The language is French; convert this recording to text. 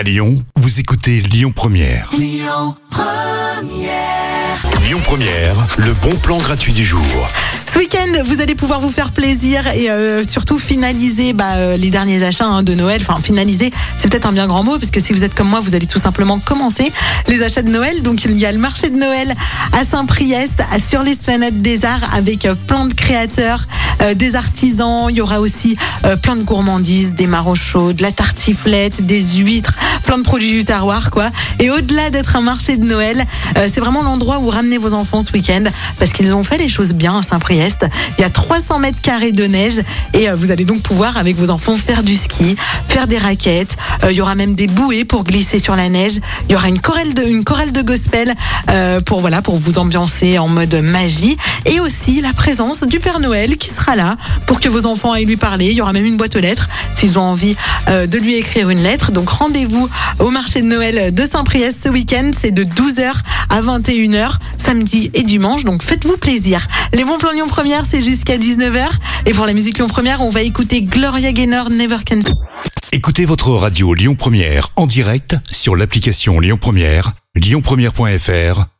À Lyon, vous écoutez Lyon Première. Lyon Première. le bon plan gratuit du jour. Ce week-end, vous allez pouvoir vous faire plaisir et euh, surtout finaliser bah, euh, les derniers achats hein, de Noël. Enfin, finaliser, c'est peut-être un bien grand mot, parce que si vous êtes comme moi, vous allez tout simplement commencer les achats de Noël. Donc, il y a le marché de Noël à Saint-Priest, sur l'esplanade des Arts, avec euh, plein de créateurs, des artisans. Il y aura aussi euh, plein de gourmandises, des marrons de la tartiflette, des huîtres, plein de produits du terroir, quoi. Et au-delà d'être un marché de Noël, euh, c'est vraiment l'endroit où ramener vos enfants ce week-end parce qu'ils ont fait les choses bien à Saint-Priest. Il y a 300 mètres carrés de neige et vous allez donc pouvoir avec vos enfants faire du ski, faire des raquettes. il y aura même des bouées pour glisser sur la neige. Il y aura une chorale de, une chorale de gospel pour voilà pour vous ambiancer en mode magie et aussi la présence du Père Noël qui sera là pour que vos enfants aillent lui parler. Il y aura même une boîte aux lettres s'ils ont envie euh, de lui écrire une lettre. Donc rendez-vous au marché de Noël de Saint-Priest ce week-end. C'est de 12h à 21h, samedi et dimanche. Donc faites-vous plaisir. Les bons plans Lyon Première, c'est jusqu'à 19h. Et pour la musique Lyon Première, on va écouter Gloria Gaynor Never Can. Écoutez votre radio Lyon Première en direct sur l'application Lyon Première, lyonpremière.fr